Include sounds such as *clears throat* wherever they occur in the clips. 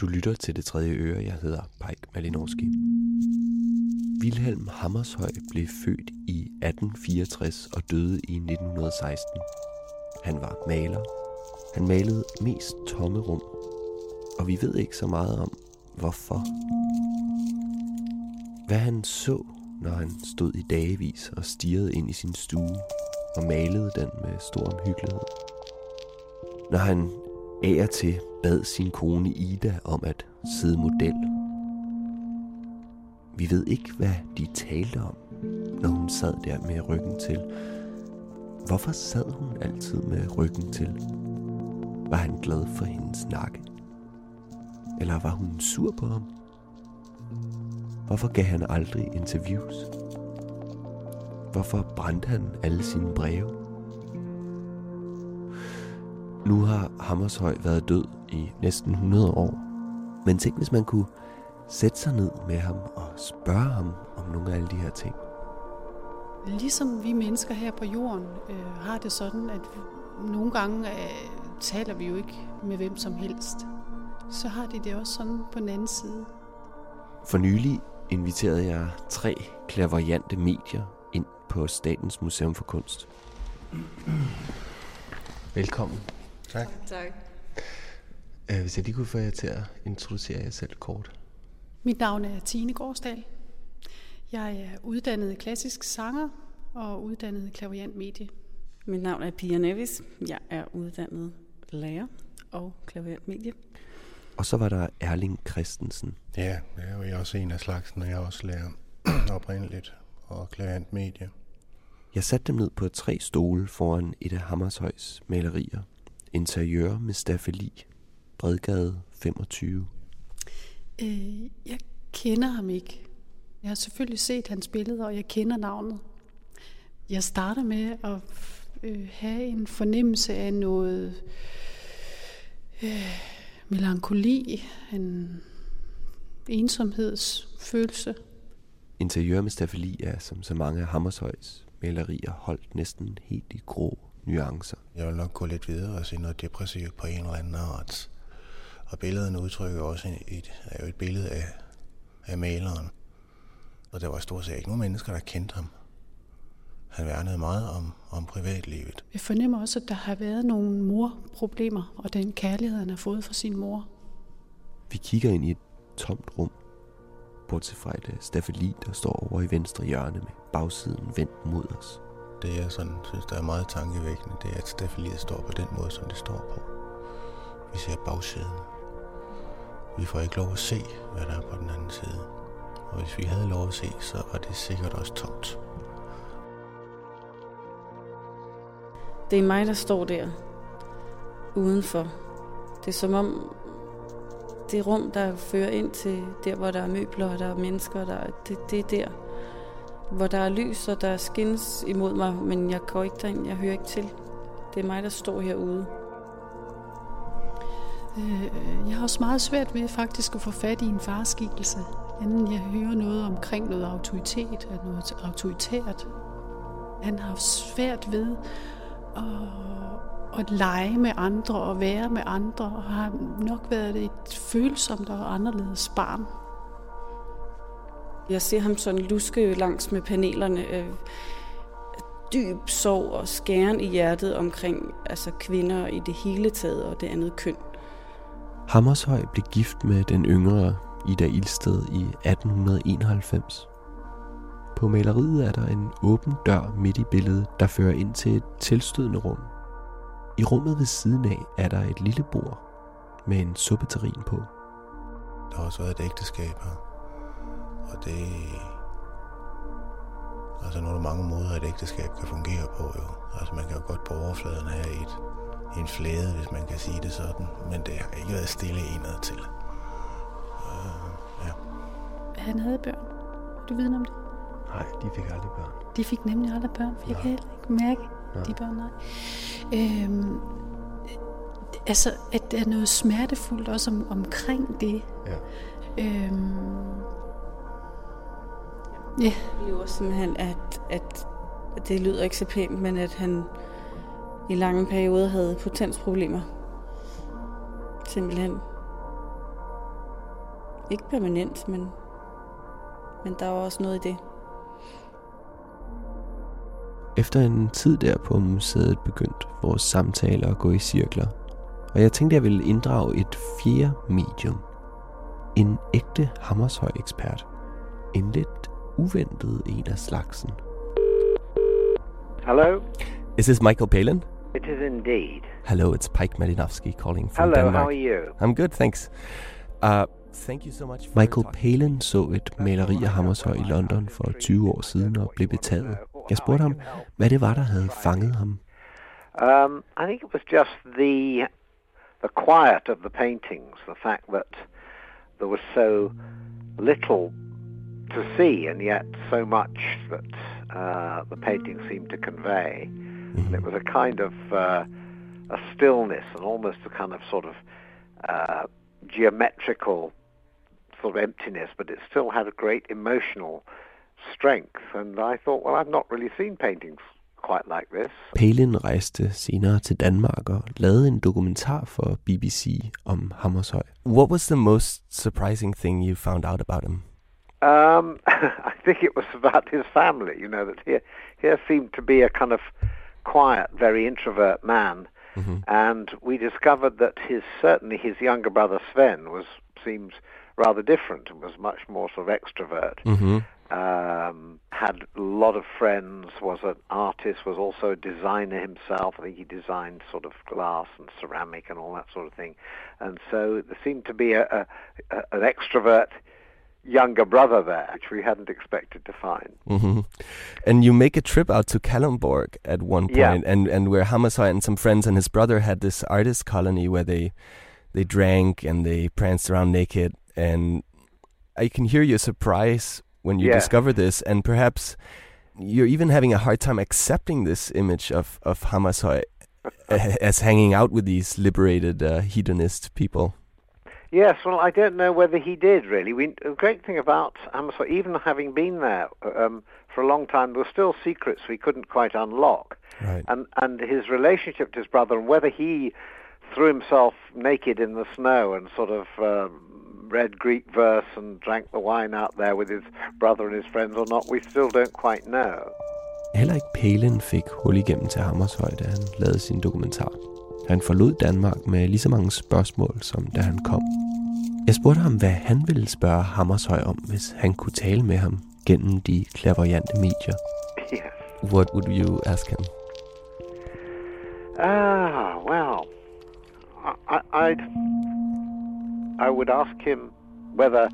Du lytter til det tredje øre. Jeg hedder Pike Malinowski. Wilhelm Hammershøi blev født i 1864 og døde i 1916. Han var maler. Han malede mest tomme rum, og vi ved ikke så meget om, hvorfor. Hvad han så, når han stod i dagevis og stirrede ind i sin stue og malede den med stor omhyggelighed. Når han af og til bad sin kone Ida om at sidde model. Vi ved ikke, hvad de talte om, når hun sad der med ryggen til. Hvorfor sad hun altid med ryggen til? Var han glad for hendes nakke? Eller var hun sur på ham? Hvorfor gav han aldrig interviews? Hvorfor brændte han alle sine breve? Nu har Hammershøj været død i næsten 100 år. Men tænk, hvis man kunne sætte sig ned med ham og spørge ham om nogle af alle de her ting. Ligesom vi mennesker her på jorden øh, har det sådan, at nogle gange øh, taler vi jo ikke med hvem som helst. Så har de det også sådan på den anden side. For nylig inviterede jeg tre klaverjante medier ind på Statens Museum for Kunst. Velkommen. Tak. Tak. Uh, hvis jeg lige kunne få jer til at introducere jer selv kort. Mit navn er Tine Gårdsdal. Jeg er uddannet klassisk sanger og uddannet klaverjant medie. Mit navn er Pia Nevis. Jeg er uddannet lærer og klaverant medie. Og så var der Erling Christensen. Ja, jeg er jo også en af slagsen, og jeg er også lærer *clears throat* oprindeligt og klarant medie. Jeg satte dem ned på tre stole foran et af Hammershøjs malerier. Interiør med Staffeli, Bredgade 25. Øh, jeg kender ham ikke. Jeg har selvfølgelig set hans billeder, og jeg kender navnet. Jeg starter med at øh, have en fornemmelse af noget øh, melankoli, en ensomhedsfølelse. Interiør med Staffeli er, som så mange af Hammershøjs malerier, holdt næsten helt i grå nuancer. Jeg vil nok gå lidt videre og se noget depressivt på en eller anden art. Og billederne udtrykker også et, er jo et billede af, af maleren. Og der var stort set ikke nogen mennesker, der kendte ham. Han værnede meget om, om privatlivet. Jeg fornemmer også, at der har været nogle morproblemer, og den kærlighed, han har fået fra sin mor. Vi kigger ind i et tomt rum, bortset fra et Staffeli, der står over i venstre hjørne med bagsiden vendt mod os. Det jeg sådan, synes, der er meget tankevækkende, det er, at stafeliet står på den måde, som det står på. Vi ser bagsiden. Vi får ikke lov at se, hvad der er på den anden side. Og hvis vi havde lov at se, så var det sikkert også tomt. Det er mig, der står der udenfor. Det er som om det rum, der fører ind til der, hvor der er møbler, og der er mennesker, der, det, det er der, hvor der er lys, og der skins imod mig, men jeg går ikke derind, jeg hører ikke til. Det er mig, der står herude. Øh, jeg har også meget svært ved faktisk at få fat i en farskikkelse, inden jeg hører noget omkring noget autoritet, noget autoritært. Han har svært ved at, at lege med andre og være med andre, og har nok været et følsomt og anderledes barn. Jeg ser ham sådan luske langs med panelerne. Øh, dyb sorg og skæren i hjertet omkring altså kvinder i det hele taget og det andet køn. Hammershøj blev gift med den yngre Ida Ilsted i 1891. På maleriet er der en åben dør midt i billedet, der fører ind til et tilstødende rum. I rummet ved siden af er der et lille bord med en suppeterin på. Der har også været et ægteskab her. Og det... Altså nu er der mange måder, et ægteskab kan fungere på jo. Altså man kan jo godt på overfladen have et, en flæde, hvis man kan sige det sådan. Men det har ikke været stille indad til. Uh, ja. Han havde børn. Du ved om det? Nej, de fik aldrig børn. De fik nemlig aldrig børn, for jeg kan heller ikke mærke Nej. de børn, nej. Øhm, altså, at der er noget smertefuldt også om, omkring det. Ja. Øhm, ja, Jeg oplever simpelthen, at, at det lyder ikke så pænt, men at han i lange perioder havde potensproblemer. Simpelthen. Ikke permanent, men, men der var også noget i det. Efter en tid der på museet begyndte vores samtaler at gå i cirkler, og jeg tænkte, jeg ville inddrage et fjerde medium. En ægte Hammershøj-ekspert. En lidt uventet en af slagsen. Hello? Is this Michael Palin? It is indeed. Hello, it's Pike Malinovsky calling from Hello, Denmark. how are you? I'm good, thanks. Uh, thank you so much for Michael Palin så et maleri af Hammershøj i London for 20 år siden og blev betaget. Jeg spurgte ham, hvad det var, der havde fanget ham. Um, I think it was just the the quiet of the paintings, the fact that there was so little to see, and yet so much that uh, the painting seemed to convey. And it was a kind of uh, a stillness and almost a kind of sort of uh, geometrical sort of emptiness, but it still had a great emotional strength. And I thought, well, I've not really seen paintings quite like this. Palin rejste senere til Danmark og lavede en dokumentar for BBC om Hammershøi. What was the most surprising thing you found out about him? Um, *laughs* I think it was about his family. You know that here here seemed to be a kind of quiet, very introvert man, and we discovered that his certainly his younger brother Sven was seems rather different and was much more sort of extrovert. Mm-hmm. Um, had a lot of friends. Was an artist. Was also a designer himself. I think he designed sort of glass and ceramic and all that sort of thing. And so there seemed to be a, a, a an extrovert younger brother there, which we hadn't expected to find. Mm-hmm. And you make a trip out to Kalundborg at one point, Yeah. and, and where Hammershøi and some friends and his brother had this artist colony where they they drank and they pranced around naked. And I can hear your surprise when you Yeah. discover this, and perhaps you're even having a hard time accepting this image of of Hammershøi *laughs* as hanging out with these liberated uh, hedonist people. Yes, well, I don't know whether he did really. We, the great thing about Hammershøi, even having been there um, for a long time, there were still secrets we couldn't quite unlock. Right. And and his relationship to his brother, and whether he threw himself naked in the snow and sort of um, read Greek verse and drank the wine out there with his brother and his friends or not, we still don't quite know. Heller ikke Palin fik hul igennem til Hammershøi, da han lavede sin dokumentar. Han forlod Danmark med lige så mange spørgsmål, som da han kom. Jeg spurgte ham, hvad han ville spørge Hammershøi om, hvis han kunne tale med ham gennem de clairvoyante medier. Yes. What would you ask him? Ah, well, I, I'd, I would ask him whether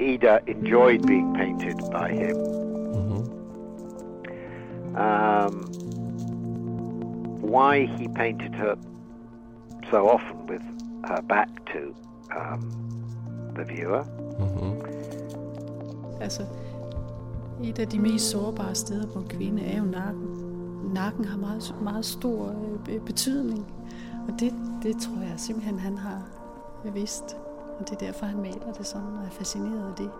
Ida enjoyed being painted by him. Um, why he painted her so often with her back to um, the viewer. altså, et af de mest sårbare steder på en kvinde er jo nakken. Nakken har meget, meget stor øh, be- betydning, og det, det tror jeg simpelthen, han har vidst. Og det er derfor, han maler det sådan og er fascineret af det.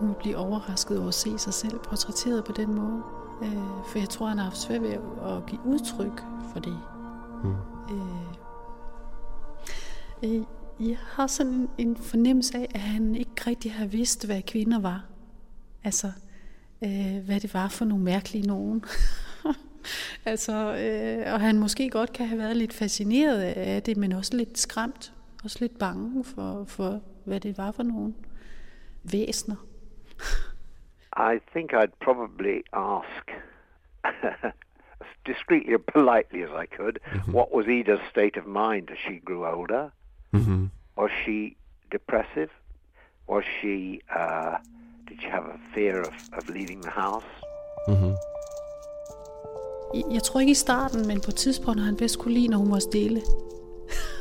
Hun bliver overrasket over at se sig selv portrætteret på den måde. Øh, for jeg tror, han har haft svært ved at, at give udtryk for det. Mm. Øh, øh, jeg har sådan en, en fornemmelse af, at han ikke rigtig har vidst, hvad kvinder var. Altså, øh, hvad det var for nogle mærkelige nogen. *laughs* altså, øh, og han måske godt kan have været lidt fascineret af det, men også lidt skræmt. Også lidt bange for, for hvad det var for nogle væsner. *laughs* I think I'd probably ask *laughs* as discreetly and politely as I could, mm-hmm. what was Ida's state of mind as she grew older? Mm-hmm. Was she depressive? Was she, uh, did she have a fear of, of leaving the house? Mm-hmm. Jeg tror ikke i starten, men på et tidspunkt har han bedst kunne lide, når hun var stille.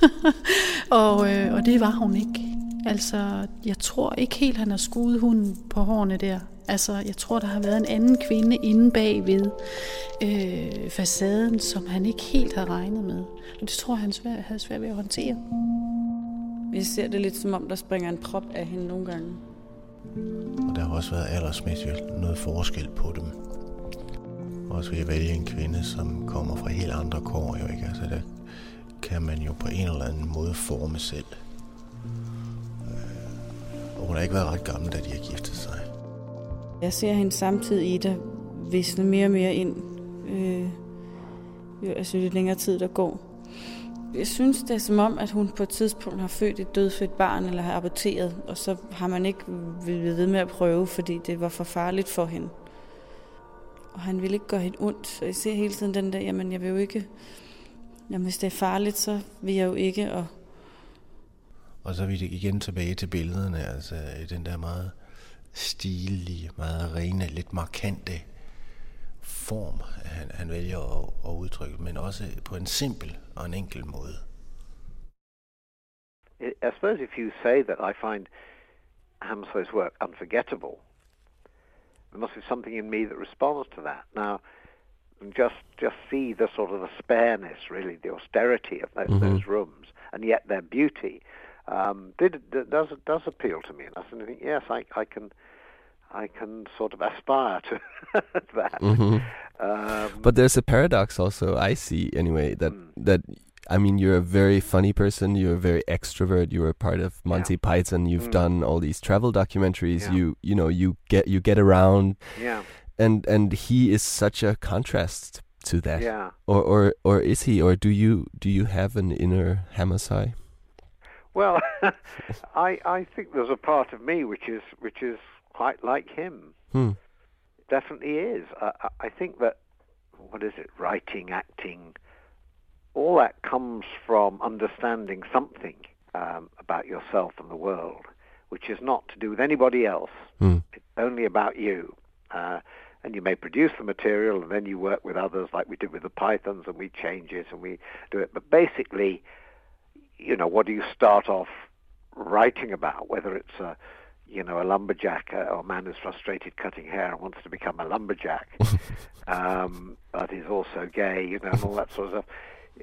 *laughs* og, øh, og det var hun ikke. Altså, jeg tror ikke helt, han har skudt hunden på hårene der. Altså, jeg tror, der har været en anden kvinde inde bagved øh, facaden, som han ikke helt havde regnet med. Og det tror jeg, han svær, havde svært ved at håndtere. Vi ser det lidt som om, der springer en prop af hende nogle gange. Og der har også været aldersmæssigt noget forskel på dem. Også ved at vælge en kvinde, som kommer fra helt andre kår, jo ikke? Altså, der kan man jo på en eller anden måde forme selv. Øh, og hun har ikke været ret gammel, da de har giftet sig. Jeg ser hende samtidig i, der visne mere og mere ind. Øh, altså, jo længere tid, der går. Jeg synes, det er som om, at hun på et tidspunkt har født et dødfødt barn, eller har aborteret, og så har man ikke ville ved med at prøve, fordi det var for farligt for hende. Og han ville ikke gøre hende ondt, så jeg ser hele tiden den der, jamen jeg vil jo ikke, jamen hvis det er farligt, så vil jeg jo ikke. Og, og så er vi igen tilbage til billederne, altså den der meget stilige, meget rene, lidt markante form, han, han vælger at, at udtrykke, men også på en simpel og en enkel måde. I suppose if you say that I find Hammershøi's work unforgettable, there must be something in me that responds to that. Now, just just see the sort of the spareness, really, the austerity of those, mm-hmm. those rooms, and yet their beauty um, did, does does appeal to me. And I think, yes, I, I can I can sort of aspire to *laughs* that. Mm-hmm. Um, but there's a paradox also I see anyway that mm. that I mean you're a very funny person, you're a very extrovert, you're a part of Monty yeah. Python, you've mm. done all these travel documentaries, yeah. you you know, you get you get around. Yeah. And and he is such a contrast to that. Yeah. Or or or is he or do you do you have an inner Hammershøi? Well, *laughs* I I think there's a part of me which is which is quite like him. Hmm. Definitely is. I, I think that what is it? Writing, acting, all that comes from understanding something um, about yourself and the world, which is not to do with anybody else. Hmm. It's only about you. Uh, and you may produce the material and then you work with others like we did with the pythons and we change it and we do it. But basically, you know, what do you start off writing about? Whether it's a you know, a lumberjack uh, or a man who's frustrated cutting hair and wants to become a lumberjack, *laughs* um, but is also gay, you know, and all that sort of stuff.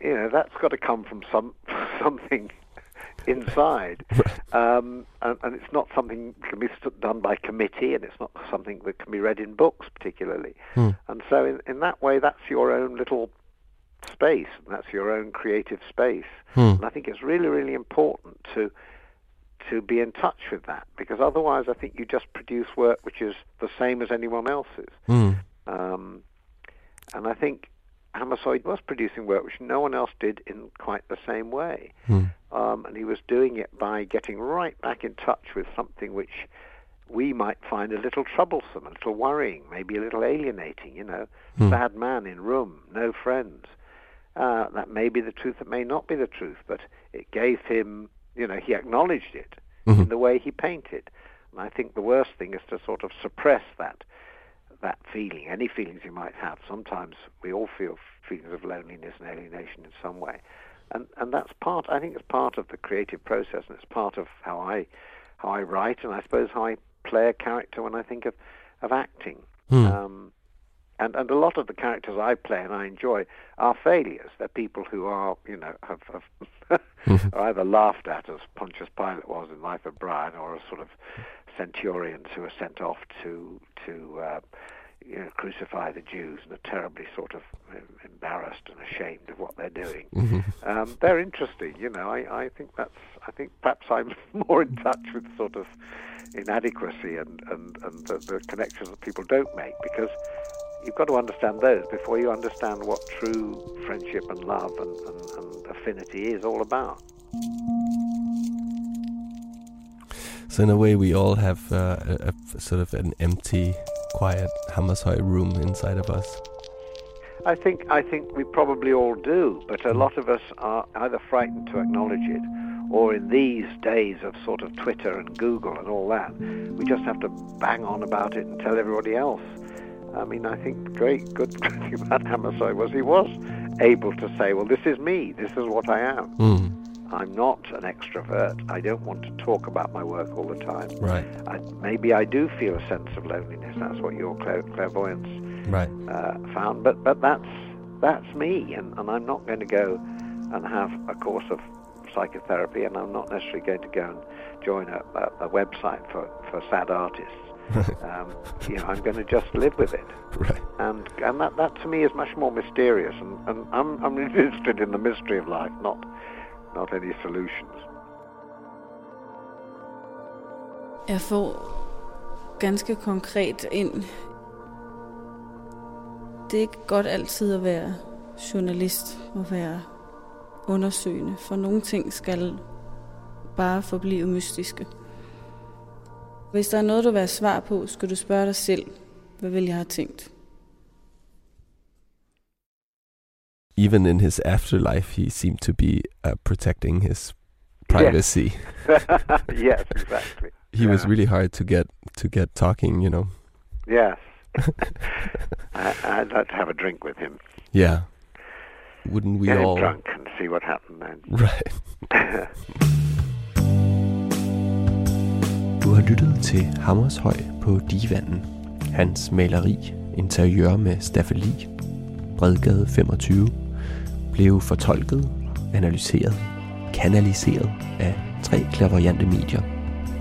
You know, that's got to come from some *laughs* something inside, *laughs* um, and, and, it's not something that can be done by committee, and it's not something that can be read in books particularly. Hmm. And so, in, in that way, that's your own little space, and that's your own creative space. Hmm. And I think it's really, really important to to be in touch with that because otherwise I think you just produce work which is the same as anyone else's. Mm. Um, and I think Hammershøi was producing work which no one else did in quite the same way. Mm. Um, and he was doing it by getting right back in touch with something which we might find a little troublesome, a little worrying, maybe a little alienating, you know. Mm. Sad man in room, no friends. Uh, that may be the truth, it may not be the truth, but it gave him you know, he acknowledged it mm-hmm. in the way he painted. And I think the worst thing is to sort of suppress that that feeling, any feelings you might have. Sometimes we all feel feelings of loneliness and alienation in some way. And and that's part I think it's part of the creative process and it's part of how I how I write and I suppose how I play a character when I think of, of acting. Hmm. Um, and and a lot of the characters I play and I enjoy are failures. They're people who are you know have, have are *laughs* either laughed at as Pontius Pilate was in Life of Brian, or as sort of centurions who are sent off to to uh, you know, crucify the Jews and are terribly sort of embarrassed and ashamed of what they're doing. Mm-hmm. Um, they're interesting, you know. I, I think that's I think perhaps I'm *laughs* more in touch with sort of inadequacy and and and the, the connections that people don't make because you've got to understand those before you understand what true friendship and love and, and, and affinity is all about. So in a way, we all have uh, a, a sort of an empty, quiet Hammershøi room inside of us. I think I think we probably all do, but a lot of us are either frightened to acknowledge it, or in these days of sort of Twitter and Google and all that, we just have to bang on about it and tell everybody else. I mean, I think the great good thing about Hammershøi was he was able to say, well, this is me, this is what I am. Mm. I'm not an extrovert. I don't want to talk about my work all the time. Right. I, maybe I do feel a sense of loneliness. That's what your clair- clairvoyance Right. uh, found. But but that's that's me, and, and I'm not going to go and have a course of psychotherapy, and I'm not necessarily going to go and join a, a, a website for, for sad artists. *laughs* um, you know, I'm going to just live with it, Right. and and that, that to me is much more mysterious, and, and I'm I'm *laughs* interested in the mystery of life, not not any solutions. Jeg får ganske konkret ind. Det er ikke godt altid at være journalist og være undersøgende, for nogle ting skal bare forblive mystiske. Hvis der er noget, du vil have svar på, skal du spørge dig selv, hvad vil jeg have tænkt? Even in his afterlife, he seemed to be uh, protecting his privacy. yes, *laughs* exactly. *laughs* He was really hard to get to get talking. You know. Yes. *laughs* I, I'd like to have a drink with him. Yeah. Wouldn't we all? Get drunk and see what happened then. Right. Du har lyttet til Hammershøj på Divanden. Hans maleri, interiør med staffeli, Bredgade 25, blev fortolket, analyseret, kanaliseret af tre klaverjante medier.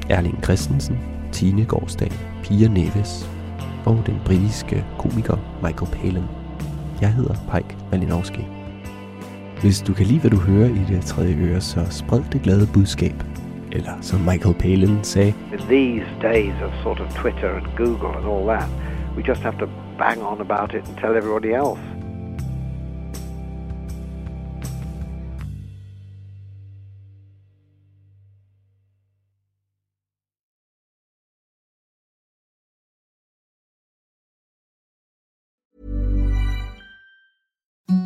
Erling Christensen, Tine Gårdsdal, Pia Neves og den britiske komiker Michael Palin. Jeg hedder Pike Malinowski. Hvis du kan lide, hvad du hører i det tredje øre, så spred det glade budskab. Som Michael Palin say, In these days of sort of Twitter and Google and all that, we just have to bang on about it and tell everybody else.